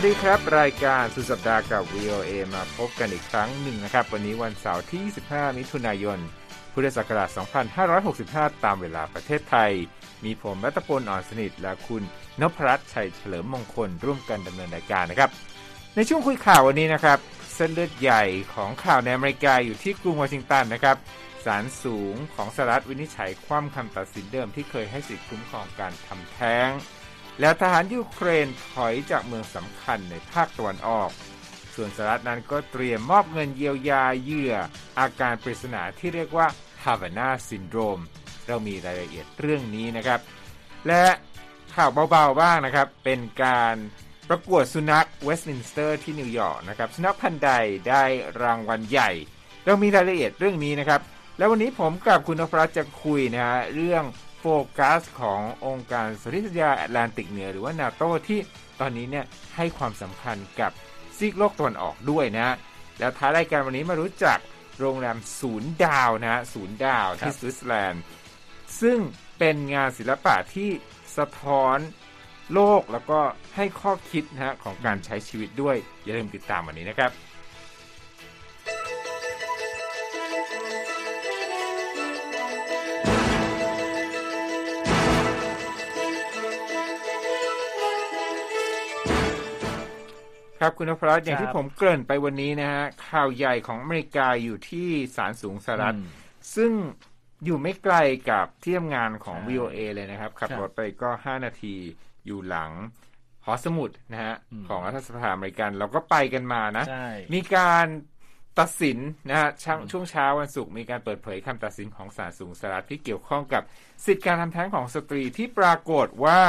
สวัสดีครับ รายการสุดสัปดาห์กับ VOA มาพบกันอีกครั้งหนึ่งนะครับ วันนี้วันเสาร์ที่ 25 มิถุนายน พุทธศักราช 2565 ตามเวลาประเทศไทย มีผมรัตพลอ่อนสนิท และคุณนพรัตน์ชัยเฉลิมมงคล ร่วมกันดำเนินรายการนะครับ ในช่วงคุยข่าววันนี้นะครับ เส้นเลือดใหญ่ของข่าวในอเมริกาอยู่ที่กรุงวอชิงตันนะครับศาลสูงของสหรัฐวินิจฉัยคว่ำคำตัดสินเดิมที่เคยให้สิทธิคุ้มครองการทำแท้ง แล้วทหารยูเครนถอยจากเมืองสำคัญในภาคตะวันออก ส่วนสหรัฐนั้นก็เตรียมมอบเงินเยียวยาเหยื่อ อาการปริศนาที่เรียกว่า Havana Syndrome เรามีรายละเอียดเรื่องนี้นะครับ และข่าวเบาๆบ้างนะครับ เป็นการประกวดสุนัขเวสต์มินสเตอร์ที่นิวยอร์กนะครับสุนัขพันธุ์ใดได้รางวัลใหญ่ เรามีรายละเอียดเรื่องนี้นะครับ แล้ววันนี้ผมกับคุณนพรัตจะคุยนะฮะเรื่อง โฟกัสขององค์การสนธิสัญญาแอตแลนติกเหนือหรือว่านาโตที่ตอนนี้เนี่ยให้ความสำคัญกับซีกโลกตะวันออกด้วยนะ แล้วท้ายรายการวันนี้มารู้จักโรงแรมศูนย์ดาวนะฮะศูนย์ดาวที่สวิตเซอร์แลนด์ซึ่งเป็นงานศิลปะที่สะท้อนโลกแล้วก็ให้ข้อคิดนะฮะของการใช้ชีวิตด้วย อย่าลืมติดตามวันนี้นะครับ ครับคุณนพรัตน์อย่างที่ผมเกริ่นไปวันนี้นะฮะข่าวใหญ่ของอเมริกาอยู่ที่ศาลสูงสหรัฐซึ่งอยู่ไม่ไกลกับที่ทำงานของใช่ VOA เลยนะครับขับครับรถไปก็ 5 นาทีอยู่หลังหอสมุดนะฮะอืมของรัฐสภาอเมริกันเราก็ไปกันมานะใช่มีการตัดสินนะฮะช่วงช่วงเช้าวันศุกร์มีการเปิดเผยคำตัดสินของศาลสูงสหรัฐที่เกี่ยวข้องกับสิทธิการทำแท้งของสตรีที่ปรากฏว่า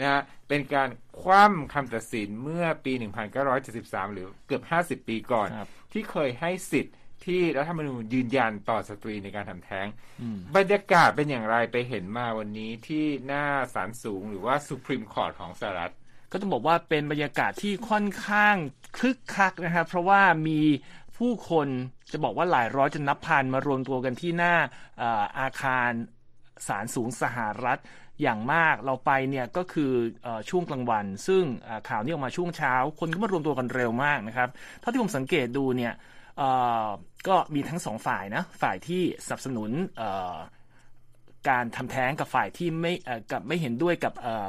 นะฮะเป็นการ คว่ำคำตัดสินเมื่อปี 1973 หรือเกือบ 50 ปีก่อนครับที่เคยให้สิทธิ์ที่รัฐธรรมนูญยืนยันต่อสตรีในการทำแท้งอืมบรรยากาศเป็นอย่างไรไปเห็นมาวันนี้ที่หน้าศาลสูงหรือว่าสุพรีมคอร์ t ของสหรัฐก็ต้องบอกว่าเป็นบรรยากาศที่ค่อนข้างคึกคักนะครับ เพราะว่ามีผู้คนจะบอกว่าหลายร้อยจนนับพันมารวมตัวกันที่หน้าเอ่ออาคารศาลสูงสหรัฐ อย่างมากเราไปเนี่ยก็คือเออช่วงกลางวัน ซึ่งเอ่อข่าวนี้ออกมาช่วงเช้า คนก็มารวมตัวกันเร็วมากนะครับเท่าที่ผมสังเกตดูเนี่ยเอ่อก็มีทั้งสองฝ่ายนะฝ่ายที่สนับสนุนเอ่อการทำแท้งกับฝ่ายที่ไม่เอ่อกับไม่เห็นด้วยกับเอ่อ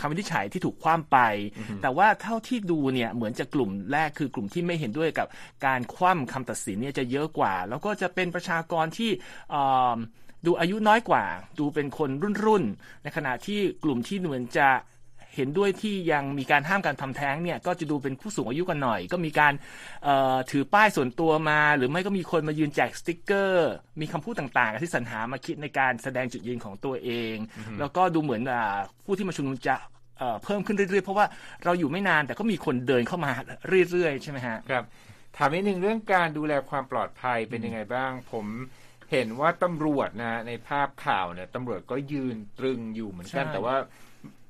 คำวินิจฉัยที่ถูกคว่ำไป แต่ว่าเท่าที่ดูเนี่ยเหมือนจะกลุ่มแรกคือกลุ่มที่ไม่เห็นด้วยกับการคว่ำคำตัดสินเนี่ยจะเยอะกว่า แล้วก็จะเป็นประชากรที่เอ่อ ดูอายุน้อยกว่า ดูเป็นคนรุ่นรุ่นๆในขณะที่กลุ่มที่เหมือนจะเห็นด้วยที่ยังมีการห้ามการทำแท้งเนี่ยก็จะดูเป็นผู้สูงอายุกันหน่อย ก็มีการเอ่อถือป้ายส่วนตัวมา หรือไม่ก็มีคนมายืนแจกสติกเกอร์ มีคำพูดต่างๆ ที่สรรหามาคิดในการแสดงจุดยืนของตัวเอง แล้วก็ดูเหมือนอาผู้ที่มาชุมนุมจะเอ่อเพิ่มขึ้นเรื่อยๆ เพราะว่าเราอยู่ไม่นานแต่ก็มีคนเดินเข้ามาเรื่อยๆ ใช่ไหมฮะครับถามนิดนึงเรื่องการดูแลความปลอดภัยเป็นยังไงบ้าง ผม เห็นว่าตำรวจนะในภาพข่าวเนี่ยตำรวจก็ยืนตรึงอยู่เหมือนกันใช่แต่ว่า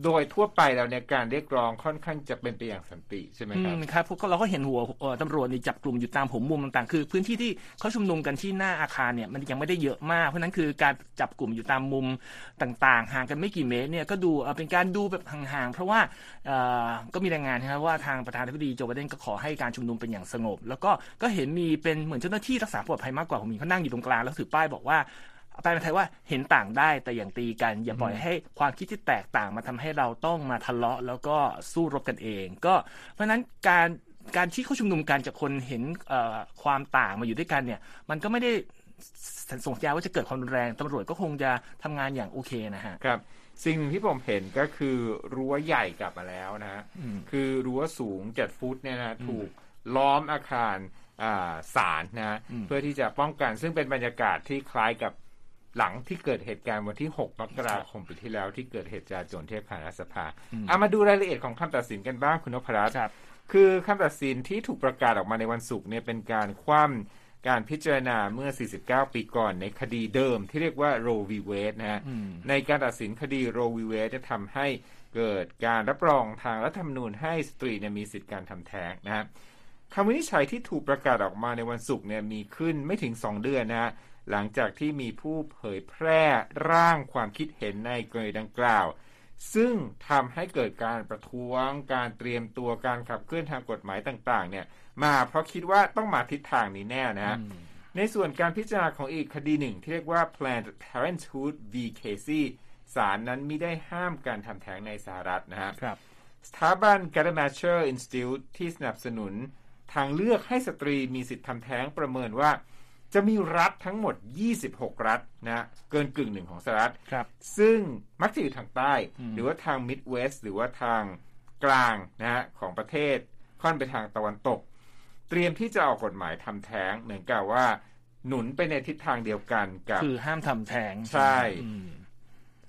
โดยทั่วไปแล้วเนี่ยการเรียกร้องค่อนข้างจะเป็นไปอย่างสันติใช่ไหมครับมครับพวกเราก็เห็นหัวตำรวจนี่จับกลุ่มอยู่ตามหัวมุมต่างๆ คือ พื้นที่ที่เขาชุมนุมกันที่หน้าอาคารเนี่ยมันยังไม่ได้เยอะมาก เพราะนั้นคือการจับกลุ่มอยู่ตามมุมต่างๆ ห่างกันไม่กี่เมตรเนี่ยก็ดูเป็นการดูแบบห่างๆ เพราะว่าก็มีรายงานนะครับว่าทางประธานาธิบดีโจไบเดนก็ขอให้การชุมนุมเป็นอย่างสงบ แล้วก็ก็เห็นมีเป็นเหมือนเจ้าหน้าที่รักษาความปลอดภัยมากกว่าผมเห็นเขานั่งอยู่ตรงกลางแล้วถือป้ายบอกว่า แปลเป็นไทยว่าเห็นต่างได้แต่อย่างตีกัน อย่าปล่อยให้ความคิดที่แตกต่างมาทำให้เราต้องมาทะเลาะ แล้วก็สู้รบกันเอง ก็เพราะฉะนั้นการการที่เขาชุมนุมกันจากคนเห็นเอ่อความต่างมาอยู่ด้วยกันเนี่ย มันก็ไม่ได้ส่งสัญญาณว่าจะเกิดความรุนแรงตำรวจก็คงจะทำงานอย่างโอเคนะฮะครับสิ่งหนึ่งที่ผมเห็นก็คือรั้วใหญ่กลับมาแล้วนะฮะอืมคือรั้วสูงเจ็ดฟุตเนี่ยนะถูกล้อมอาคารอ่าศาลนะอืมเพื่อที่จะป้องกันซึ่งเป็นบรรยากาศที่คล้ายกับ หลังที่เกิดเหตุการณ์วันที่ 6 มกราคมปีที่แล้วที่เกิดเหตุจราจนที่อาคารรัฐสภาเอามาดูรายละเอียดของคำตัดสินกันบ้างคุณนพรัตน์ครับคือคำตัดสินที่ถูกประกาศออกมาในวันศุกร์เนี่ยเป็นการคว่ำการพิจารณาเมื่อ 49 ปีก่อนในคดีเดิมที่เรียกว่าโรวีเวสนะฮะอืมในการตัดสินคดีโรวีเวสจะทำให้เกิดการรับรองทางรัฐธรรมนูญให้สตรีเนี่ยมีสิทธิการทำแท้งนะฮะคำวินิจฉัยที่ถูกประกาศออกมาในวันศุกร์เนี่ยมีขึ้นไม่ถึง 2 เดือนนะฮะ หลังจากที่มีผู้เผยแพร่ร่างความคิดเห็นในกรณีดังกล่าว ซึ่งทำให้เกิดการประท้วง การเตรียมตัวการขับเคลื่อนทางกฎหมายต่าง ๆ เนี่ย มาเพราะคิดว่าต้องมาทิศทางนี้แน่นะฮะในส่วนการพิจารณาของอีกคดีหนึ่งที่เรียกว่า Planned Parenthood v Casey ศาลนั้นไม่ได้ห้ามการทำแท้งในสหรัฐนะฮะครับ สถาบัน g a t t e m a c h e r Institute ที่สนับสนุนทางเลือกให้สตรีมีสิทธิทำแท้งประเมินว่า จะมีรัฐทั้งหมด 26 รัฐนะเกินกึ่งหนึ่งของสหรัฐครับ ซึ่งมักจะอยู่ทางใต้ หรือว่าทางมิดเวสต์หรือว่าทางกลางนะฮะของประเทศ ค่อนไปทางตะวันตก เตรียมที่จะออกกฎหมายทำแท้งเหมือนกับว่า หนุนไปในทิศทางเดียวกันกับ คือห้ามทำแท้งใช่อืม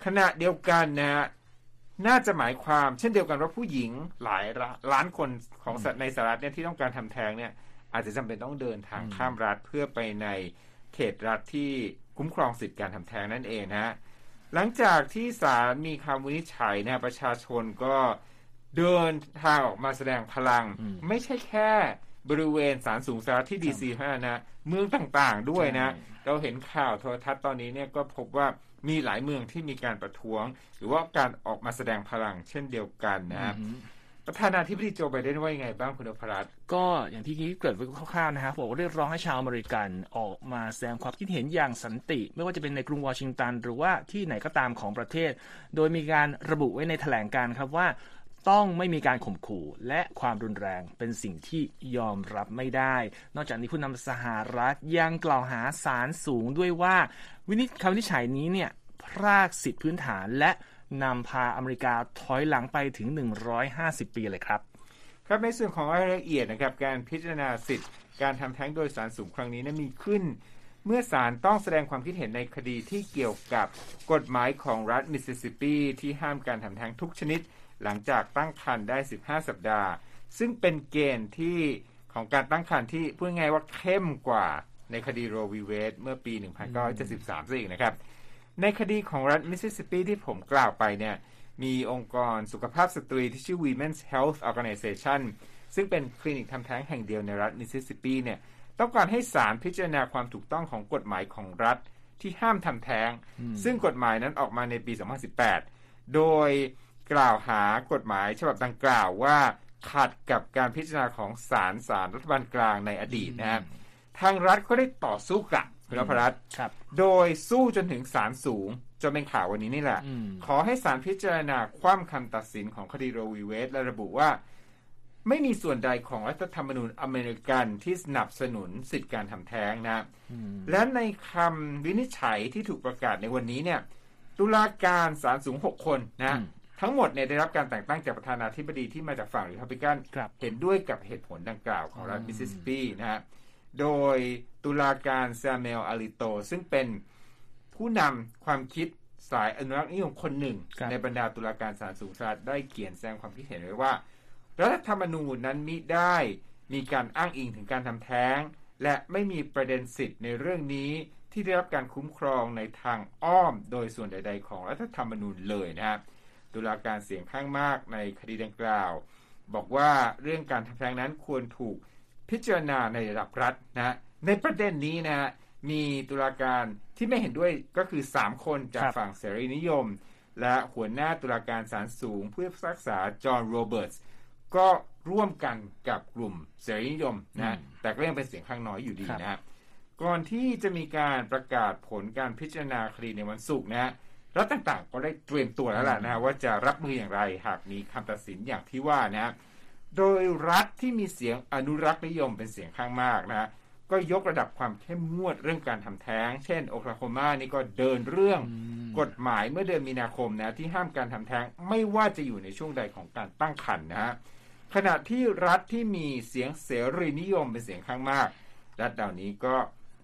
ขณะเดียวกันนะฮะน่าจะหมายความเช่นเดียวกันว่าผู้หญิงหลายล้านคนของสัตว์ในสหรัฐเนี่ยที่ต้องการทำแท้งเนี่ย อาจจะจำเป็นต้องเดินทางข้ามรัฐเพื่อไปในเขตรัฐที่คุ้มครองสิทธิการทำแท้งนั่นเองนะฮะหลังจากที่ศาลมีคำวินิจฉัยนะประชาชนก็เดินทางออกมาแสดงพลัง ไม่ใช่แค่บริเวณศาลสูงสหรัฐที่ดีซีเท่านั้นนะ เมืองต่างๆด้วยนะ เราเห็นข่าวโทรทัศน์ตอนนี้เนี่ยก็พบว่ามีหลายเมืองที่มีการประท้วง หรือว่าการออกมาแสดงพลังเช่นเดียวกันนะฮะ ประธานาธิบดีโจไบเดนว่ายังไงบ้างคุณอภรัตก็อย่างที่เกริดไว้คร่าวๆนะครับบอกว่าเรียกร้องให้ชาวอเมริกันออกมาแสดงความคิดเห็นอย่างสันติ ไม่ว่าจะเป็นในกรุงวอชิงตัน หรือว่าที่ไหนก็ตามของประเทศ โดยมีการระบุไว้ในแถลงการ์ครับว่าต้องไม่มีการข่มขู่และความรุนแรงเป็นสิ่งที่ยอมรับไม่ได้ นอกจากนี้ผู้นำสหรัฐยังกล่าวหาศาลสูงด้วยว่า วินิจคำวินิจฉัยนี้เนี่ยพรากสิทธิพื้นฐานและ นำพาอเมริกาถอยหลังไปถึง 150 ปีเลยครับ ครับในส่วนของรายละเอียดนะครับการพิจารณาสิทธิ์การทำแท้งโดยศาลสูงครั้งนี้นะมีขึ้น เมื่อศาลต้องแสดงความคิดเห็นในคดีที่เกี่ยวกับกฎหมายของรัฐมิสซิสซิปปีที่ห้ามการทำแท้งทุกชนิด หลังจากตั้งครรภ์ได้ 15 สัปดาห์ ซึ่งเป็นเกณฑ์ที่ของการตั้งครรภ์ที่พูดง่ายว่าเข้มกว่าในคดี Roe v. Wade เมื่อปี 1973ซะอีกนะครับ ในคดีของรัฐมิสซิสซิปปีที่ผมกล่าวไปเนี่ยมีองค์กรสุขภาพสตรีที่ชื่อ Women's Health Organization ซึ่งเป็นคลินิกทำแท้งแห่งเดียวในรัฐมิสซิสซิปปีเนี่ยต้องการให้ศาลพิจารณาความถูกต้องของกฎหมายของรัฐที่ห้ามทำแท้ง ซึ่งกฎหมายนั้นออกมาในปี 2018 โดยกล่าวหากฎหมายฉบับดังกล่าวว่าขัดกับการพิจารณาของศาลศาลรัฐบาลกลางในอดีตนะครับทางรัฐก็ได้ต่อสู้กลับ คุณนพรัตน์ครับโดยสู้จนถึงศาลสูงจนเป็นข่าววันนี้นี่แหละอืมขอให้ศาลพิจารณาคว่ำคำตัดสินของคดี Roe v. Wade และระบุว่า ไม่มีส่วนใดของรัฐธรรมนูญอเมริกันที่สนับสนุนสิทธิการทำแท้งนะ และในคำวินิจฉัยที่ถูกประกาศในวันนี้เนี่ย ตุลาการศาลสูง6คนนะอืมทั้งหมดเนี่ยได้รับการแต่งตั้งจากประธานาธิบดีที่มาจากฝั่งริพับลิกันครับเห็นด้วยกับเหตุผลดังกล่าวของรัฐมิสซิสซิปปีนะฮะ โดยตุลาการซาเมลอาริโต ซึ่งเป็นผู้นำความคิดสายอนุรักษ์นิยมคนหนึ่งครับในบรรดาตุลาการศาลสูงสุดได้เขียนแสดงความคิดเห็นไว้ว่า รัฐธรรมนูญนั้นมิได้มีการอ้างอิงถึงการทำแท้ง และไม่มีประเด็นสิทธิ์ในเรื่องนี้ที่ได้รับการคุ้มครองในทางอ้อมโดยส่วนใด ๆ ของรัฐธรรมนูญเลยนะครับตุลาการเสียงข้างมากในคดีดังกล่าว บอกว่าเรื่องการทำแท้งนั้นควรถูก พิจารณาในระดับรัฐนะฮะในประเด็นนี้นะฮะมีตุลาการที่ไม่เห็นด้วยก็คือ 3 คนจากครับฝั่งเสรีนิยม และหัวหน้าตุลาการศาลสูงผู้พิพากษาจอห์นโรเบิร์ตส์ก็ร่วมกันกับกลุ่มเสรีนิยมนะฮะแต่ก็ยังเป็นเสียงข้างน้อยอยู่ดีครับนะฮะก่อนที่จะมีการประกาศผลการพิจารณาคดีในวันศุกร์นะฮะรัฐต่างๆ ก็ได้เตรียมตัวแล้วล่ะนะฮะว่าจะรับมืออย่างไรหากมีคำตัดสินอย่างที่ว่านะฮะ โดยรัฐที่มีเสียงอนุรักษ์นิยมเป็นเสียงข้างมากนะฮะก็ยกระดับความเข้มงวดเรื่องการทำแท้ง เช่น โอคลาโฮมานี่ก็เดินเรื่องกฎหมายเมื่อเดือนมีนาคมนะที่ห้ามการทำแท้งไม่ว่าจะอยู่ในช่วงใดของการตั้งครรภ์นะฮะขณะที่รัฐที่มีเสียงเสรีนิยมเป็นเสียงข้างมาก รัฐเหล่านี้ก็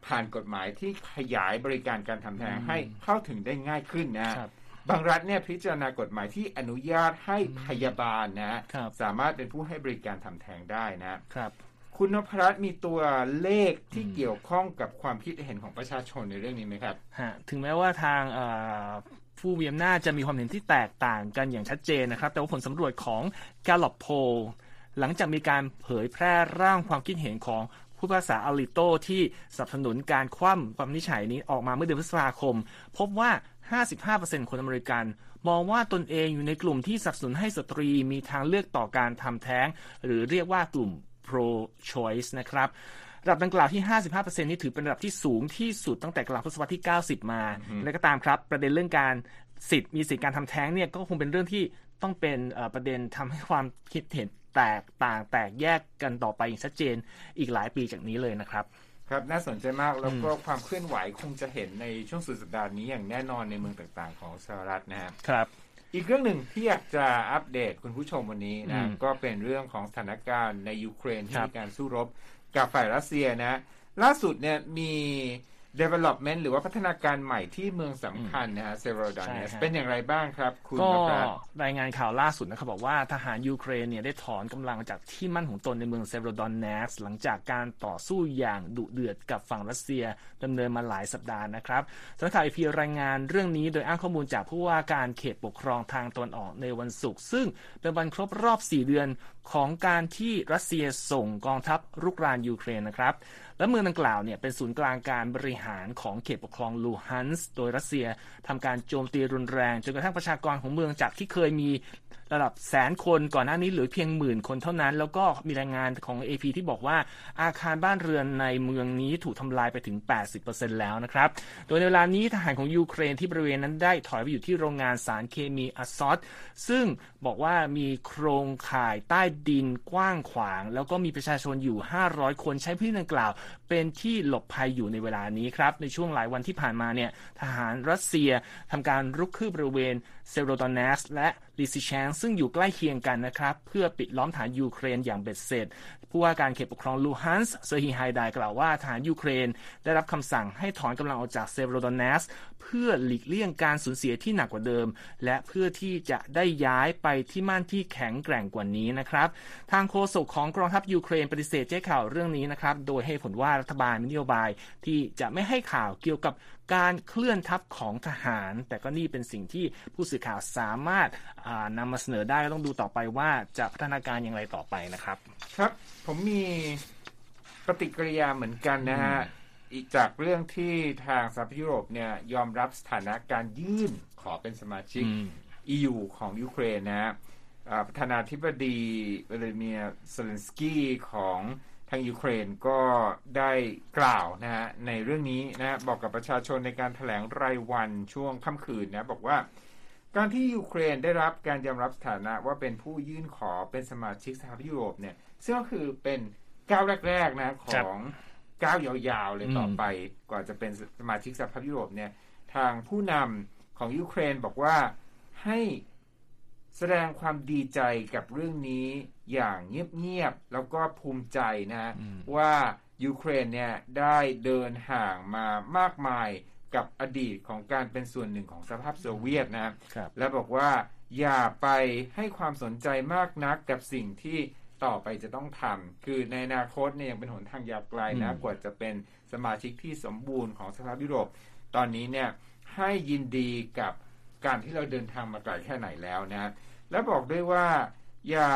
ผ่านกฎหมายที่ขยายบริการการทำแท้งให้เข้าถึงได้ง่ายขึ้นนะฮะครั บบางรัฐเนี่ยพิจารณากฎหมายที่อนุญาตให้พยาบาลนะครับสามารถเป็นผู้ให้บริการทำแท้งได้นะครับ คุณนพรัตน์มีตัวเลขที่เกี่ยวข้องกับความคิดเห็นของประชาชนในเรื่องนี้ไหมครับฮะถึงแม้ว่าทางเอ่อผู้มีอำนาจจะมีความเห็นที่แตกต่างกันอย่างชัดเจนนะครับ แต่ว่าผลสำรวจของ Gallup Poll หลังจากมีการเผยแพร่ร่างความคิดเห็นของผู้พิพากษาอาริโตที่สนับสนุนการคว่ำความวินิจฉัยนี้ออกมาเมื่อเดือนพฤษภาคม พบว่า 55%คนอเมริกัน มองว่าตนเองอยู่ในกลุ่มที่สนับสนุนให้สตรีมีทางเลือกต่อการทำแท้ง หรือเรียกว่ากลุ่ม pro choice นะครับระดับดังกล่าวที่ 55%นี้ถือเป็นระดับที่สูงที่สุดตั้งแต่กลางทศวรรษที่ 90 มา และก็ตามครับ ประเด็นเรื่องการสิทธิ์มีสิทธิการทำแท้งเนี่ยก็คงเป็นเรื่องที่ต้องเป็นประเด็นทำให้ความคิดเห็นแตกต่างแตกแยกกันต่อไปอย่างชัดเจนอีกหลายปีจากนี้เลยนะครับ ครับน่าสนใจมากแล้วก็ความเคลื่อนไหวคงจะเห็นในช่วงสุดสัปดาห์นี้อย่างแน่นอนในเมืองต่างๆ ของสหรัฐนะครับครับ อีกเรื่องหนึ่งที่อยากจะอัปเดตคุณผู้ชมวันนี้นะก็เป็นเรื่องของสถานการณ์ในยูเครนที่มีการสู้รบกับฝ่ายรัสเซียนะ ล่าสุดเนี่ยมี development หรือว่าพัฒนาการใหม่ที่เมืองสำคัญนะฮะเซเวโรโดเนตสก์เป็นอย่างไรบ้างครับ คุณก็ครับรายงานข่าวล่าสุดนะครับบอกว่าทหารยูเครนเนี่ยได้ถอนกำลังจากที่มั่นของตนในเมืองเซเวโรโดเนตสก์หลังจากการต่อสู้อย่างดุเดือดกับฝั่งรัสเซียดำเนินมาหลายสัปดาห์นะครับสำนักข่าวอีพีรายงานเรื่องนี้โดยอ้างข้อมูลจากผู้ว่าการเขตปกครองทางตะวันออกในวันศุกร์ซึ่งเป็นวันครบรอบ 4 เดือน ของการที่รัสเซียส่งกองทัพรุกรานยูเครนนะครับ และเมืองดังกล่าวเนี่ยเป็นศูนย์กลางการบริหารของเขตปกครองลูฮันส์โดยรัสเซียทำการโจมตีรุนแรงจนกระทั่งประชากรของเมืองจากที่เคยมีระดับแสนคนก่อนหน้านี้เหลือเพียงหมื่นคนเท่านั้น แล้วก็มีรายงานของ AP ที่บอกว่าอาคารบ้านเรือนในเมืองนี้ถูกทำลายไปถึง 80%แล้วนะครับ โดยในเวลานี้ทหารของยูเครนที่บริเวณนั้นได้ถอยไปอยู่ที่โรงงานสารเคมีอัสซอตซึ่งบอกว่ามีโครงข่ายใต้ดินกว้างขวาง แล้วก็มีประชาชนอยู่ 500 คนใช้พื้นที่ดังกล่าว เป็นที่หลบภัยอยู่ในเวลานี้ครับในช่วงหลายวันที่ผ่านมาเนี่ยทหารรัสเซียทำการรุกคืบบริเวณ เซโรโดเนสและลิซิแชงซึ่งอยู่ใกล้เคียงกันนะครับ เพื่อปิดล้อมฐานยูเครนอย่างเบ็ดเสร็จ ผู้ว่าการเขตปกครองลูฮันสก์เซอร์ฮีไฮไดกล่าวว่าทหารยูเครน ได้รับคำสั่งให้ถอนกำลังออกจากเซเวโรโดเนตสก์เพื่อหลีกเลี่ยงการสูญเสียที่หนักกว่าเดิม และเพื่อที่จะได้ย้ายไปที่มั่นที่แข็งแกร่งกว่านี้นะครับ ทางโฆษกของกองทัพยูเครนปฏิเสธแจ้งข่าวเรื่องนี้นะครับ โดยให้เหตุผลว่ารัฐบาลมีนโยบายที่จะไม่ให้ข่าวเกี่ยวกับการเคลื่อนทัพของทหาร แต่ก็นี่เป็นสิ่งที่ผู้สื่อข่าวสามารถนำมาเสนอได้ต้องดูต่อไปว่าจะพัฒนาการอย่างไรต่อไปนะครับ ครับผมมีปฏิกิริยาเหมือนกันนะฮะอีกจากเรื่องที่ทางสหภาพยุโรปเนี่ยยอมรับสถานะการยื่นขอเป็นสมาชิก EU ของยูเครนนะฮะประธานาธิบดีวลาดิเมียร์เซเลนสกี้ของทางยูเครนก็ได้กล่าวนะฮะในเรื่องนี้นะบอกกับประชาชนในการถแถลงรายวันช่วงค่ำคืนนะบอกว่าการที่ยูเครนได้รับการยอมรับสถานะว่าเป็นผู้ยื่นขอเป็นสมาชิกสหภาพยุโรปเนี่ย ซึ่งก็คือเป็นก้าวแรก ๆ นะ ของก้าวยาวๆเลยต่อไปกว่าจะเป็นสมาชิกสหภาพยุโรปเนี่ย ทางผู้นำของยูเครนบอกว่าให้แสดงความดีใจกับเรื่องนี้อย่างเงียบๆ แล้วก็ภูมิใจนะว่ายูเครนเนี่ยได้เดินห่างมามากมายกับอดีตของการเป็นส่วนหนึ่งของสภาพโซเวียตนะ และบอกว่าอย่าไปให้ความสนใจมากนักกับสิ่งที่ ต่อไปจะต้องทำคือในอนาคตเนี่ยยังเป็นหนทางยาวไกลนะกว่าจะเป็นสมาชิกที่สมบูรณ์ของสภาพยุโรป ตอนนี้เนี่ยให้ยินดีกับการที่เราเดินทางมาไกลแค่ไหนแล้วนะและบอกด้วยว่าอย่า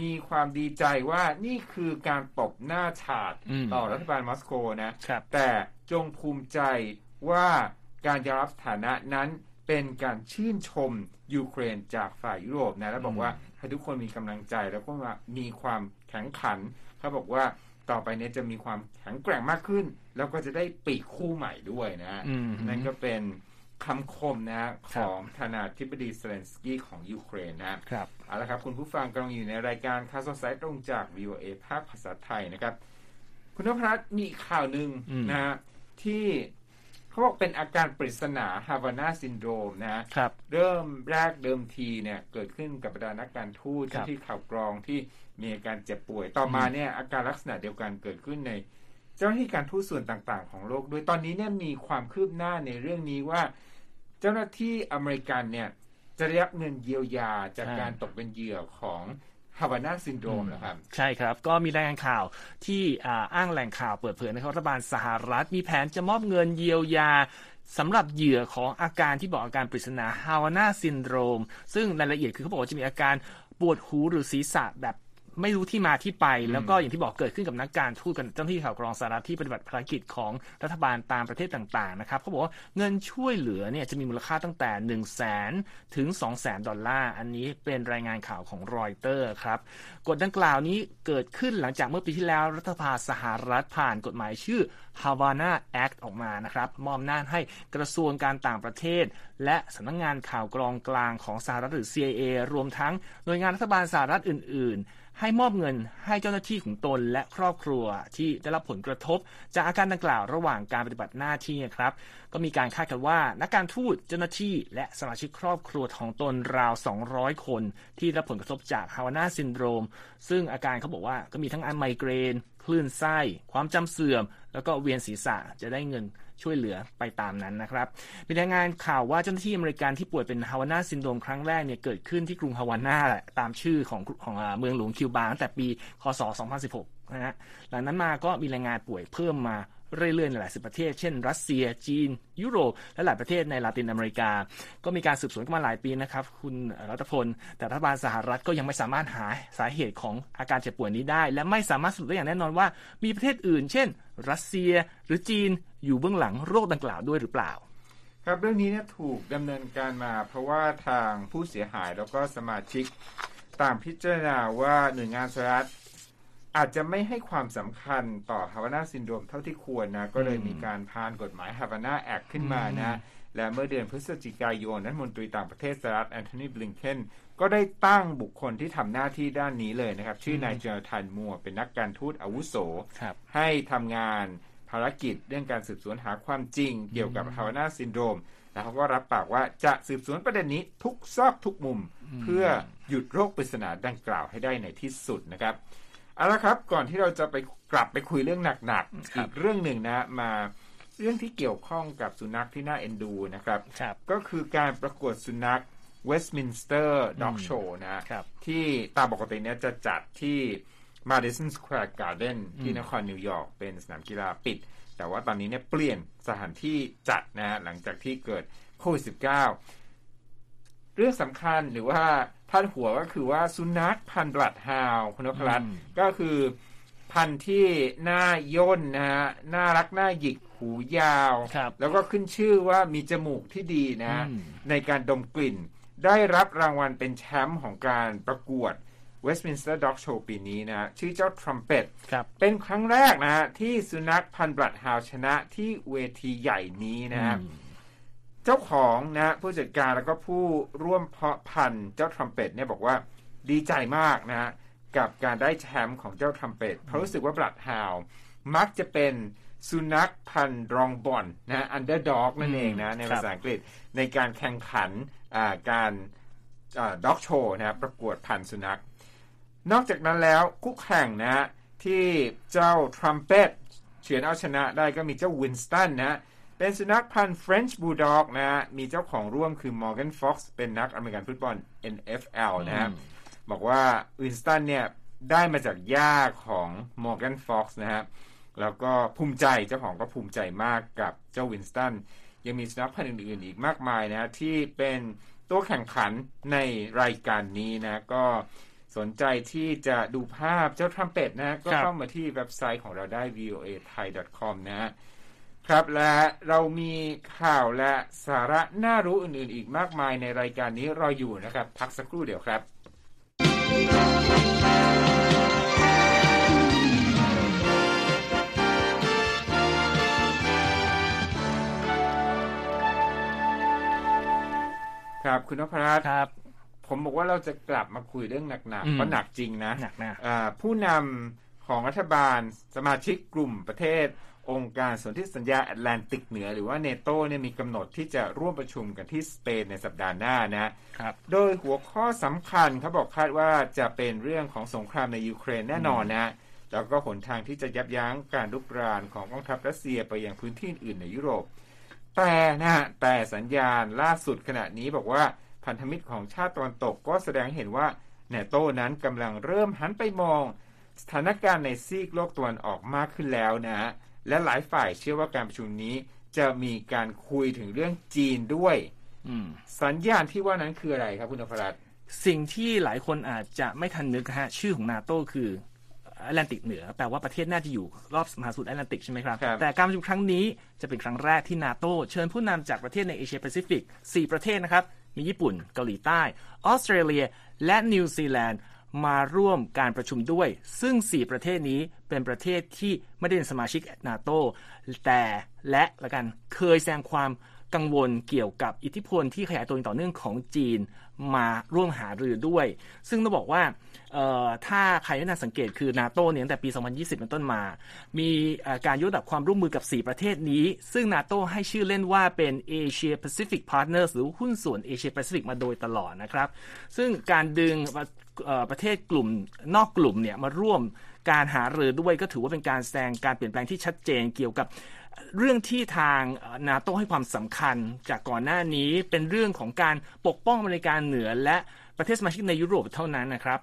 มีความดีใจว่านี่คือการตบหน้าฉาดต่อรัฐบาลมอสโกนะ แต่จงภูมิใจว่าการยอมรับสถานะนั้นเป็นการชื่นชมยูเครนจากฝ่ายยุโรปนะ แล้วบอกว่า ให้ทุกคนมีกำลังใจแล้วก็มีความแข็งขันเขาบอกว่าต่อไปนี้จะมีความแข็งแกร่งมากขึ้น แล้วก็จะได้ปีกคู่ใหม่ด้วยนะนั่นก็เป็นคำคมนะของประธานาธิบดีเซเลนสกี้ของยูเครนนะครับเอาละครับ คุณผู้ฟังกำลังอยู่ในรายการข่าวสดสายตรงจาก VOA ภาคภาษาไทยนะครับ คุณนภัสมีข่าวหนึ่งนะฮะที่ เขาบอกเป็นอาการปริศนา Havana Syndrome นะครับ เริ่มแรกเดิมทีเนี่ยเกิดขึ้นกับบรรดานักการทูตที่ข่าวกรองที่มีอาการเจ็บป่วย ต่อมาเนี่ยอาการลักษณะเดียวกันเกิดขึ้นในเจ้าหน้าที่การทูตส่วนต่างๆ ของโลก โดยตอนนี้เนี่ยมีความคืบหน้าในเรื่องนี้ว่า เจ้าหน้าที่อเมริกันเนี่ยจะได้รับเงินเยียวยาจากการตกเป็นเหยื่อของ Havana Syndrome เหรอครับ ใช่ครับ ก็มีรายงานข่าวที่อ้างแหล่งข่าวเปิดเผยนะครับรัฐบาลสหรัฐมีแผนจะมอบเงินเยียวยาสำหรับเหยื่อของอาการที่บอกอาการปริศนา Havana Syndrome ซึ่งรายละเอียดคือเขาบอกว่าจะมีอาการปวดหูหรือศีรษะแบบ ไม่รู้ที่มาที่ไป แล้วก็อย่างที่บอกเกิดขึ้นกับนักการทูตกับเจ้าหน้าที่ข่าวกรองสหรัฐที่ปฏิบัติภารกิจของรัฐบาลตามประเทศต่างๆนะครับเขาบอกว่าเงินช่วยเหลือเนี่ยจะมีมูลค่าตั้งแต่1 0 0 0 0แสนถึง2 0 0แสนดอลลาร์อันนี้เป็นรายงานข่าวของรอยเตอร์ครับกฎดังกล่าวนี้เกิดขึ้นหลังจากเมื่อปีที่แล้วรัฐสภาสหรัฐผ่านกฎหมายชื่อ Havana Act ออกมานะครับมอบหน้าให้กระทรวงการต่างประเทศ และสำนักงงานข่าวกรองกลางของสหรัฐหรือ CIA รวมทั้งหน่วยงานรัฐบาลสหรัฐอื่น ๆ ให้มอบเงินให้เจ้าหน้าที่ของตนและครอบครัวที่ได้รับผลกระทบ จากอาการดังกล่าวระหว่างการปฏิบัติหน้าที่ครับ ก็มีการคาดกันว่า นักการทูตเจ้าหน้าที่และสมาชิกครอบครัวของตนราว 200 คน ที่ได้รับผลกระทบจาก Havana Syndrome ซึ่งอาการเขาบอกว่าก็มีทั้งอันไมเกรน คลื่นไส้ ความจำเสื่อม แล้วก็เวียนศีรษะจะได้เงิน ช่วยเหลือไปตามนั้นนะครับ มีรายงานข่าวว่าเจ้าหน้าที่อเมริกันที่ป่วยเป็น Havana Syndrome ครั้งแรกเนี่ยเกิดขึ้นที่กรุงฮาวาน่าตามชื่อของของเมืองหลวงคิวบาตั้งแต่ปี คศ 2016 นะฮะหลังนั้นมาก็มีรายงานป่วยเพิ่มมาเรื่อยๆในหลายสิบประเทศ เช่น รัสเซีย จีน ยุโรป และหลายประเทศในลาตินอเมริกา ก็มีการสืบสวนกันมาหลายปีนะครับ คุณรัตพล แต่รัฐบาลสหรัฐก็ยังไม่สามารถหาสาเหตุของอาการเจ็บป่วยนี้ได้ และไม่สามารถสรุปได้อย่างแน่นอนว่า มีประเทศอื่น เช่น รัสเซียหรือจีนอยู่เบื้องหลังโรคดังกล่าวด้วยหรือเปล่า ครับเรื่องนี้เนี่ยถูกดำเนินการมา เพราะว่าทางผู้เสียหายแล้วก็สมาชิกต่างพิจารณาว่าหน่วยงานสหรัฐ อาจจะไม่ให้ความสำคัญต่อ Havana Syndrome เท่าที่ควรนะ ก็เลยมีการผ่านกฎหมาย Havana Act ขึ้นมานะ และเมื่อเดือนพฤศจิกายนนั้นรัฐมนตรีต่างประเทศสหรัฐแอนโทนีบลิงเคนก็ได้ตั้งบุคคลที่ทำหน้าที่ด้านนี้เลยนะครับ ชื่อนายโจนาธานมัวร์ เป็นนักการทูตอาวุโส ให้ทำงานภารกิจเรื่องการสืบสวนหาความจริงเกี่ยวกับ Havana Syndrome แล้วเขาก็รับปากว่าจะสืบสวนประเด็นนี้ทุกซอกทุกมุม เพื่อหยุดโรคปริศนาดังกล่าวให้ได้ในที่สุดนะครับ เอาละครับ ก่อนที่เราจะไปกลับไปคุยเรื่องหนักๆอีกเรื่องหนึ่งนะมาเรื่องที่เกี่ยวข้องกับสุนัขที่น่าเอ็นดูนะครับรบก็คือการประกวดสุนัข Westminster Dog Show นะที่ตามปกติเนี้ยจะจัดที่ Madison Square Garden ที่นครนิวยอร์กเป็นสนามกีฬาปิด แต่ว่าตอนนี้เนี่ยเปลี่ยนสถานที่จัดนะหลังจากที่เกิดโควิด -19 เรื่องสำคัญหรือว่าพาดหัวก็คือว่าสุนัขพันธุ์บลัดฮาวคุณนพรัตน์ก็คือพันธุ์ที่หน้าย่นนะฮะน่ารักหน้าหยิกหูยาว แล้วก็ขึ้นชื่อว่ามีจมูกที่ดีนะ ในการดมกลิ่น ได้รับรางวัลเป็นแชมป์ของการประกวด Westminster Dog Show ปีนี้นะ ชื่อเจ้าทรัมเป็ตเป็นครั้งแรกนะฮะที่สุนัขพันธุ์บลัดฮาวชนะที่เวทีใหญ่นี้นะ เจ้าของนะผู้จัดการแล้วก็ผู้ร่วมเพาะพันธุ์เจ้าทรัมเป็ตเนี่ยบอกว่าดีใจมากนะฮะกับการได้แชมป์ของเจ้าทรัมเป็ตเพราะรู้สึกว่า bloodhound มักจะเป็นสุนัขพันธุ์รองบอนนะ underdog นั่นเองนะในภาษาอังกฤษในการแข่งขันการ dog show นะประกวดพันธุ์สุนัข นอกจากนั้นแล้วคู่แข่งนะที่เจ้าทรัมเป็ตเฉือนเอาชนะได้ก็มีเจ้าวินสตันนะ เป็นสุนัขพันธุ์ French Bulldog นะ มีเจ้าของร่วมคือ Morgan Fox เป็นนักอเมริกันฟุตบอล NFL นะ บอกว่าวินสตันเนี่ย ได้มาจากย่าของ Morgan Fox นะฮะ แล้วก็ภูมิใจเจ้าของก็ภูมิใจมากกับเจ้าวินสตัน ยังมีสุนัขพันธุ์อื่นๆ อีกมากมายนะ ที่เป็นตัวแข่งขันในรายการนี้นะ ก็สนใจที่จะดูภาพเจ้าทรัมเป็ตนะ ก็เข้ามาที่เว็บไซต์ของเราได้ voa thai com นะฮะ ครับและเรามีข่าวและสาระน่ารู้อื่นๆ อีกมากมายในรายการนี้รออยู่นะครับ พักสักครู่เดียวครับ ครับคุณนพรัตน์ครับ ผมบอกว่าเราจะกลับมาคุยเรื่องหนักๆเพราะหนักจริงนะหนักนะผู้นำของรัฐบาลสมาชิกกลุ่มประเทศ องค์การสนธิสัญญาแอตแลนติกเหนือหรือว่าเนโตเนี่ยมีกำหนดที่จะร่วมประชุมกันที่สเปนในสัปดาห์หน้านะครับโดยหัวข้อสำคัญเขาบอกคาดว่าจะเป็นเรื่องของสงครามในยูเครนแน่นอนนะแล้วก็หนทางที่จะยับยั้งการลุกรานของกองทัพรัสเซียไปยังพื้นที่อื่นในยุโรป แต่นะแต่สัญญาณล่าสุดขณะนี้บอกว่าพันธมิตรของชาติตะวันตกก็แสดงเห็นว่าเนโตนั้นกำลังเริ่มหันไปมอง สถานการณ์ในซีกโลกตะวันออกมากขึ้นแล้วนะ และหลายฝ่ายเชื่อว่าการประชุมนี้จะมีการคุยถึงเรื่องจีนด้วยสัญญาณที่ว่านั้นคืออะไรครับคุณอภรัตสิ่งที่หลายคนอาจจะไม่ทันนึกฮะชื่อของนาโตคือแอตแลนติกเหนือแปลว่าประเทศน่าจะอยู่รอบมหาสมุทรแอตแลนติกใช่ไหมครับครับแต่การประชุมครั้งนี้จะเป็นครั้งแรกที่นาโตเชิญผู้นำจากประเทศในเอเชียแปซิฟิก 4 ประเทศนะครับ มีญี่ปุ่น เกาหลีใต้ ออสเตรเลีย และนิวซีแลนด์ มาร่วมการประชุมด้วย ซึ่ง 4 ประเทศนี้เป็นประเทศที่ไม่ได้เป็นสมาชิกนาโตแต่และละกันเคยแสดงความกังวลเกี่ยวกับอิทธิพลที่ขยายตัวต่อเนื่องของจีนมาร่วมหารือด้วย ซึ่งต้องบอกว่าถ้าใครได้น่าสังเกตคือนาโตเนี่ยตั้งแต่ปี 2020 เป็นต้นมา มีการยกระดับความร่วมมือกับ 4 ประเทศนี้ ซึ่งนาโตให้ชื่อเล่นว่าเป็น Asia Pacific Partners หรือหุ้นส่วน Asia Pacific มาโดยตลอดนะครับ ซึ่งการดึง ประเทศกลุ่มนอกกลุ่มเนี่ยมาร่วมการหารือด้วยก็ถือว่าเป็นการแสดงการเปลี่ยนแปลงที่ชัดเจนเกี่ยวกับเรื่องที่ทางนาโตให้ความสำคัญจากก่อนหน้านี้เป็นเรื่องของการปกป้องอเมริกาเหนือและประเทศสมาชิกในยุโรปเท่านั้นนะครับ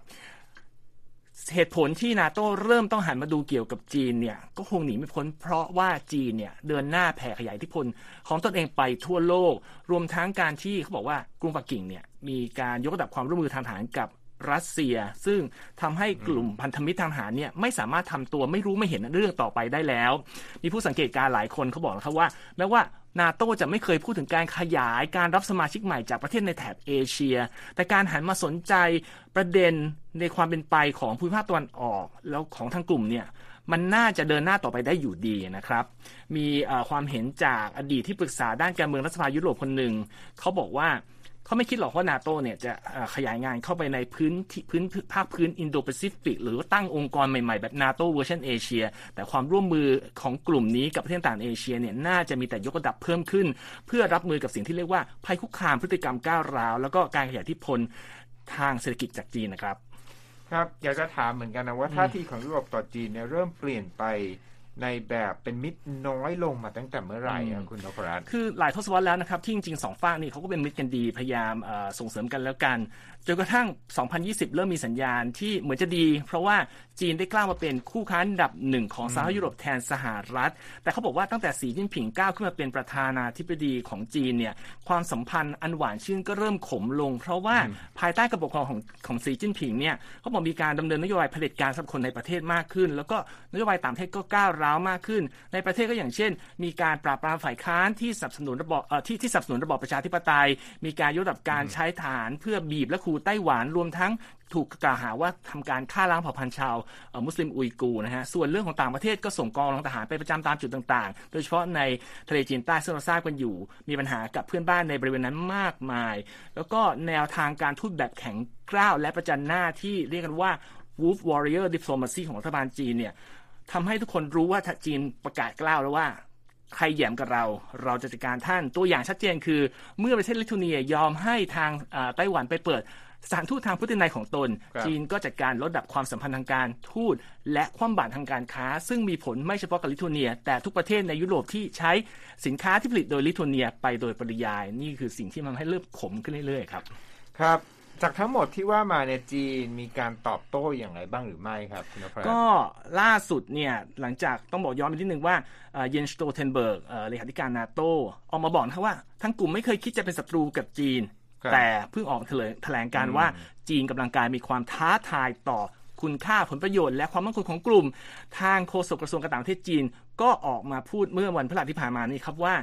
เหตุผลที่นาโตเริ่มต้องหันมาดูเกี่ยวกับจีนเนี่ยก็คงหนีไม่พ้นเพราะว่าจีนเนี่ยเดินหน้าแผ่ขยายอิทธิพลของตนเองไปทั่วโลก รวมทั้งการที่เขาบอกว่ากรุงปักกิ่งเนี่ยมีการยกระดับความร่วมมือทางทหารกับ รัสเซีย ซึ่งทำให้กลุ่มพันธมิตรทางทหารเนี่ยไม่สามารถทำตัวไม่รู้ไม่เห็นเรื่องต่อไปได้แล้ว มีผู้สังเกตการ์หลายคนเขาบอกนะครับว่าแม้ว่านาโตจะไม่เคยพูดถึงการขยายการรับสมาชิกใหม่จากประเทศในแถบเอเชีย แต่การหันมาสนใจประเด็นในความเป็นไปของภูมิภาคตะวันออกแล้วของทางกลุ่มเนี่ยมันน่าจะเดินหน้าต่อไปได้อยู่ดีนะครับ มีความเห็นจากอดีตที่ปรึกษาด้านการเมืองรัฐสภายุโรปคนหนึ่งเขาบอกว่า เขาไม่คิดหรอกว่านาโตเนี่ยจะขยายงานเข้าไปในพื้นที่พื้นภาคพื้นอินโดแปซิฟิกหรือว่าตั้งองค์กรใหม่ๆ แบบนาโตเวอร์ชันเอเชียแต่ความร่วมมือของกลุ่มนี้กับประเทศต่างเอเชียเนี่ยน่าจะมีแต่ยกระดับเพิ่มขึ้น เพื่อรับมือกับสิ่งที่เรียกว่าภัยคุกคามพฤติกรรมก้าวร้าว แล้วก็การขยายอิทธิพลทางเศรษฐกิจจากจีนนะครับ ครับอยากจะถามเหมือนกันนะว่าท่าทีของยุโรปต่อจีนเนี่ยเริ่มเปลี่ยนไป ในแบบเป็นมิตรน้อยลงมาตั้งแต่เมื่อไหร่อะคุณนพรัตน์คือหลายทศวรรษแล้วนะครับ ที่จริงๆสองฝั่งนี่เขาก็เป็นมิตรกันดีพยายามเอ่อส่งเสริมกันแล้วกันจนกระทั่ง 2020 เริ่มมีสัญญาณที่เหมือนจะดี เพราะว่าจีนได้กล้ามาเป็นคู่ค้าอันดับหนึ่งของสหรัฐยุโรปแทนสหรัฐ แต่เขาบอกว่าตั้งแต่สีจิ้นผิงก้าวขึ้นมาเป็นประธานาธิบดีของจีนเนี่ยความสัมพันธ์อันหวานชื่นก็เริ่มขมลง เพราะว่าภายใต้กระปกครองของของสีจิ้นผิงเนี่ยเขาบอกมีการดำเนินนโยบายเผด็จการสำหรับคนในประเทศมากขึ้น แล้วก็นโยบายต่างประเทศก็ก้าวร้าวมากขึ้น ในประเทศก็อย่างเช่น มีการปราบปรามฝ่ายค้านที่สนับสนุนระบอบเอ่อที่ที่สนับสนุนระบอบประชาธิปไตย มีการยกระดับการใช้ฐานเพื่อบีบและขู่ไต้หวันรวมทั้งถูกกล่าวหาว่าทำการฆ่าล้างเผ่าพันธุ์ชาวเอ่อมุสลิมอุยกูร์นะฮะ ส่วนเรื่องของต่างประเทศก็ส่งกองกำลังทหารไปประจำตามจุดต่างๆ โดยเฉพาะในทะเลจีนใต้ซึ่งเราทราบกันอยู่ มีปัญหากับเพื่อนบ้านในบริเวณนั้นมากมาย แล้วก็แนวทางการทูตแบบแข็งกร้าวและประจันหน้าที่เรียกกันว่า Wolf Warrior Diplomacy ของรัฐบาลจีนเนี่ย ทำให้ทุกคนรู้ว่าถ้าจีนประกาศกล้าวแล้วว่า ใครแหยมกับเรา เราจะจัดการท่านตัวอย่างชัดเจนคือ เมื่อประเทศลิทัวเนียยอมให้ทางอ่าไต้หวันไปเปิดสถานทูตทางพุทธนัยของตนครับจีนก็จัดการลดดับความสัมพันธ์ทางการทูตและความบาตรทางการค้า ซึ่งมีผลไม่เฉพาะกับลิทัวเนีย แต่ทุกประเทศในยุโรปที่ใช้สินค้าที่ผลิตโดยลิทัวเนียไปโดยปริยาย นี่คือสิ่งที่มันให้เริ่มขมขึ้นเรื่อยๆครับ ครับ จากทั้งหมดที่ว่ามาในยจีนมีการตอบโต้อย่างไรบ้างหรือไม่ครับคุณนพรัตน์ก็ล่าสุดเนี่ยหลังจากต้องบอกย้อนไปนิดนึงว่าเยนส์สโตลเทนเบิร์กเลขาธิการนาโตออกมาบอกนะครับว่า ทั้งกลุ่มไม่เคยคิดจะเป็นศัตรูกับจีนครับแต่เพิ่งออกแถลงแถลงการว่าจีนกำลังกลายมีความท้าทายต่อคุณค่าผลประโยชน์และความมั่นคงของกลุ่ม ทางโฆษกกระทรวงการต่างประเทศจีน ก็ออกมาพูดเมื่อวันพฤหัสที่ผ่านมานี่ครับว่า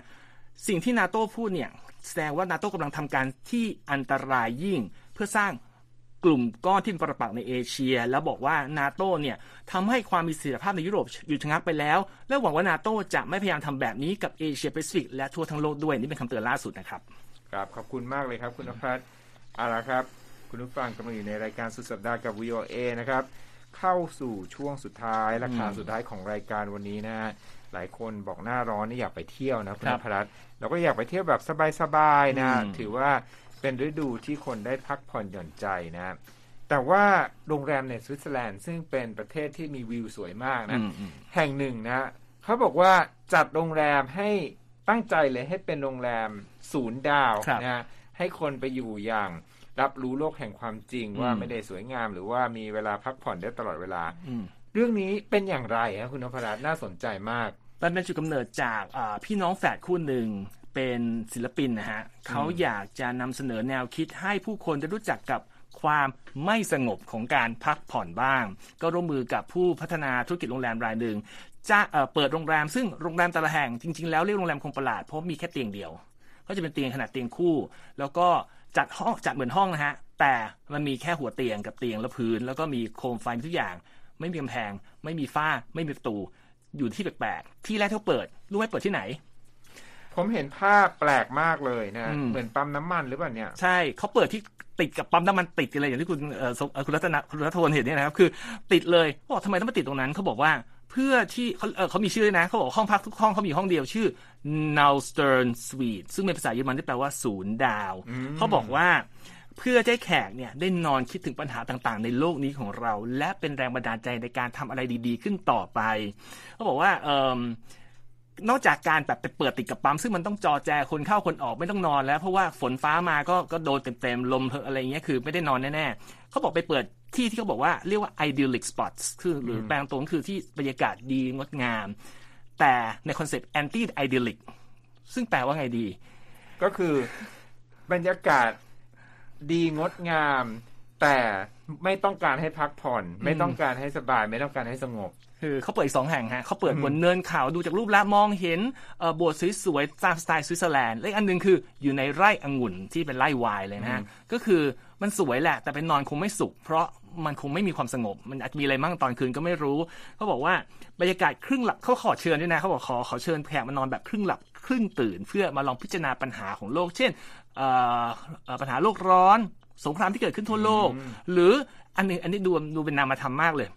สิ่งที่นาโต้พูดเนี่ยแสดงว่านาโต้กำลังทำการที่อันตรายยิ่ง เพื่อสร้างกลุ่มก้อนที่เป็นปรปักษ์ในเอเชีย แล้วบอกว่านาโต้เนี่ยทำให้ความมีเสถียรภาพในยุโรปหยุดชะงักไปแล้ว และหวังว่านาโต้จะไม่พยายามทำแบบนี้กับเอเชียแปซิฟิกและทั่วทั้งโลกด้วยนี่เป็นคำเตือนล่าสุดนะครับครับขอบคุณมากเลยครับคุณนภัสเอาละครับ คุณผู้ฟังกำลังอยู่ในรายการสุดสัปดาห์กับ VOA นะครับเข้าสู่ช่วงสุดท้ายและข่าวสุดท้ายของรายการวันนี้นะฮะหลายคนบอกหน้าร้อนนี่อยากไปเที่ยวนะคุณครันบภัสเราก็อยากไปเที่ยวแบบสบายๆนะอืมถือว่า เป็นฤดูที่คนได้พักผ่อนหย่อนใจนะแต่ว่าโรงแรมในสวิตเซอร์แลนด์ซึ่งเป็นประเทศที่มีวิวสวยมากนะอืมอืมแห่งหนึ่งนะเขาบอกว่าจัดโรงแรมให้ตั้งใจเลยให้เป็นโรงแรมศูนย์ดาวครับนะให้คนไปอยู่อย่างรับรู้โลกแห่งความจริงว่าอืมไม่ได้สวยงาม หรือว่ามีเวลาพักผ่อนได้ตลอดเวลาอืมเรื่องนี้เป็นอย่างไรฮะคุณนพรัตน์น่าสนใจมากมันเป็นจุดกำเนิดจากอ่าพี่น้องแฝดคู่หนึ่ง เป็นศิลปินนะฮะเขาอยากจะนำเสนอแนวคิดให้ผู้คนได้รู้จักกับความไม่สงบของการพักผ่อนบ้าง ก็ร่วมมือกับผู้พัฒนาธุรกิจโรงแรมรายหนึ่งจะเอ่อเปิดโรงแรมซึ่งโรงแรมแต่ละแห่งจริง ๆ แล้วเรียกโรงแรมคงประหลาดเพราะมีแค่เตียงเดียว ก็จะเป็นเตียงขนาดเตียงคู่ แล้วก็จัดห้องจัดเหมือนห้องนะฮะแต่มันมีแค่หัวเตียงกับเตียงและพื้น แล้วก็มีโคมไฟทุกอย่าง ไม่มีกำแพง ไม่มีฝ้า ไม่มีประตู อยู่ที่แปลกๆที่แรกที่เขาเปิดรู้ไหมเปิดที่ไหน ผมเห็นภาพแปลกมากเลยนะอืมเหมือนปั๊มน้ำมันหรือเปล่าเนี่ย ใช่เขาเปิดที่ติดกับปั๊มน้ำมันติดกันเลยอย่างที่คุณเอ่อสมเอ่อคุณรัตนคุณรัตพลเห็นเนี่ยนะครับ คือติดเลยเขาบอกทำไมต้องมาติดตรงนั้นเขาบอกว่าเพื่อที่เขาเอ่อเขามีชื่อด้วยนะเขาบอกห้องพักทุกห้องเขามีห้องเดียวชื่อ n o w s t e r n Suite ซึ่งเป็นภาษาเยอรมันที่แปลว่าศูนย์ดาว เขาบอกว่าเพื่อจะให้แขกเนี่ยได้นอนคิดถึงปัญหาต่างๆ ในโลกนี้ของเรา และเป็นแรงบันดาลใจในการทำอะไรดี ๆ ขึ้นต่อไป เขาบอกว่าเออ นอกจากการแบบไปเปิดติดกับปั๊มซึ่งมันต้องจอแจคนเข้าคนออกไม่ต้องนอนแล้ว เพราะว่าฝนฟ้ามาก็ก็โดนเต็มๆลมเพออะไรเงี้ยคือไม่ได้นอนแน่ๆเขาบอกไปเปิดที่ที่เขาบอกว่าเรียกว่า idyllic spots คือหรือแปลงตรงคือที่บรรยากาศดีงดงาม แต่ในคอนเซปต์ anti idyllic ซึ่งแปลว่าไงดี ก็คือบรรยากาศดีงดงาม แต่ไม่ต้องการให้พักผ่อน ไม่ต้องการให้สบาย ไม่ต้องการให้สงบ คือเขาเปิดอีกสองแห่งฮะเขาเปิดบนเนินเขาดูจากรูปแล้วมองเห็นเอ่อโบสถ์สวยๆตามสไตล์สวิตเซอร์แลนด์และอีกอันหนึงคืออยู่ในไร่องุ่นที่เป็นไร่ไวน์เลยนะฮะก็คือมันสวยแหละ แต่เป็นนอนคงไม่สุข เพราะมันคงไม่มีความสงบ มันอาจจะมีอะไรมั่งตอนคืนก็ไม่รู้เขาบอกว่าบรรยากาศครึ่งหลับเขาขอเชิญด้วยนะเขาบอกขอขอเชิญแขกมานอนแบบครึ่งหลับครึ่งตื่น เพื่อมาลองพิจารณาปัญหาของโลก เช่นเอ่อเอ่อปัญหาโลกร้อน สงครามที่เกิดขึ้นทั่วโลก หรืออันหนึ่งอันนี้ดูดูเป็นนามธรรมมากเลย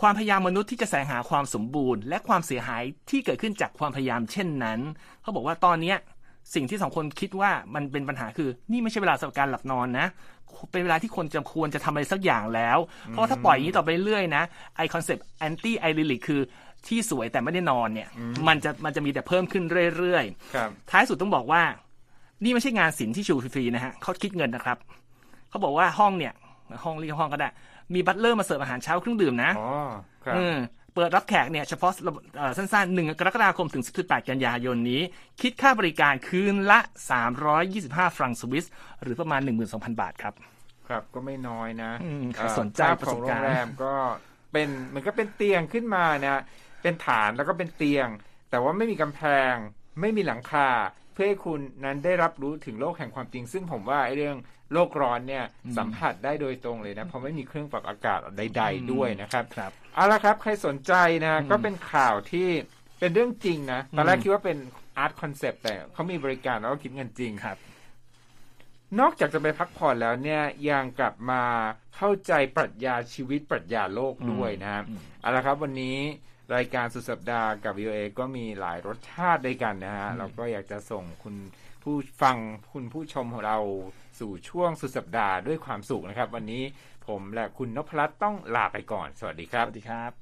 ความพยายามมนุษย์ที่จะแสวงหาความสมบูรณ์ และความเสียหายที่เกิดขึ้นจากความพยายามเช่นนั้น เขาบอกว่าตอนเนี้ยสิ่งที่สองคนคิดว่ามันเป็นปัญหาคือ นี่ไม่ใช่เวลาสำหรับการหลับนอนนะ เป็นเวลาที่คนจะควรจะทำอะไรสักอย่างแล้ว เพราะถ้าปล่อยอย่างนี้ต่อไปเรื่อยนะไอ้ concept anti-idyllic คือที่สวยแต่ไม่ได้นอนเนี่ย มันจะมันจะมีแต่เพิ่มขึ้นเรื่อยๆครับท้ายสุดต้องบอกว่า นี่ไม่ใช่งานศิลป์ที่โชว์ฟรีๆนะฮะเขาคิดเงินนะครับ เขาบอกว่าห้องเนี่ย ห้องเรียกห้องก็ได้ มี butler มาเสิร์ฟอาหารเช้าเครื่องดื่มนะอ๋อครับเออเปิดรับแขกเนี่ยเฉพาะเอ่อสั้นๆ 1 กรกฎาคมถึง 18 กันยายนนี้ คิดค่าบริการคืนละ 325 ฟรังสวิส หรือประมาณ 12,000 บาทครับ ครับก็ไม่น้อยนะอืมใครเอ่อสนใจภาพประขสองบโรการงณ์แรมก็เป็นเหมือนก็เป็นเตียงขึ้นมานะ เป็นฐานแล้วก็เป็นเตียง แต่ว่าไม่มีกำแพง ไม่มีหลังคา เพื่อให้คุณนั้นได้รับรู้ถึงโลกแห่งความจริง ซึ่งผมว่าไอ้เรื่องโลกร้อนเนี่ยสัมผัสได้โดยตรงเลยนะเพราะไม่มีเครื่องปรับอากาศใด ๆ ด้วยนะครับครับเอาละครับใครสนใจนะก็เป็นข่าวที่เป็นเรื่องจริงนะตอนแรกคิดว่าเป็น art concept แต่เขามีบริการแล้วก็คิดเงินจริงครับ นอกจากจะไปพักผ่อนแล้วเนี่ยยังกลับมาเข้าใจปรัชญาชีวิตปรัชญาโลกด้วยนะครับเอาละครับวันนี้ รายการสุดสัปดาห์กับ VOA ก็มีหลายรสชาติด้วยกันนะฮะเราก็อยากจะส่งคุณผู้ฟังคุณผู้ชมของเราสู่ช่วงสุดสัปดาห์ด้วยความสุขนะครับ วันนี้ผมและคุณนพรัตน์ต้องลาไปก่อน สวัสดีคสรับวัสดีครับ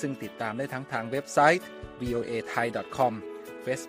ซึ่งติดตามได้ทั้งทางเว็บไซต์ voa thai com Facebook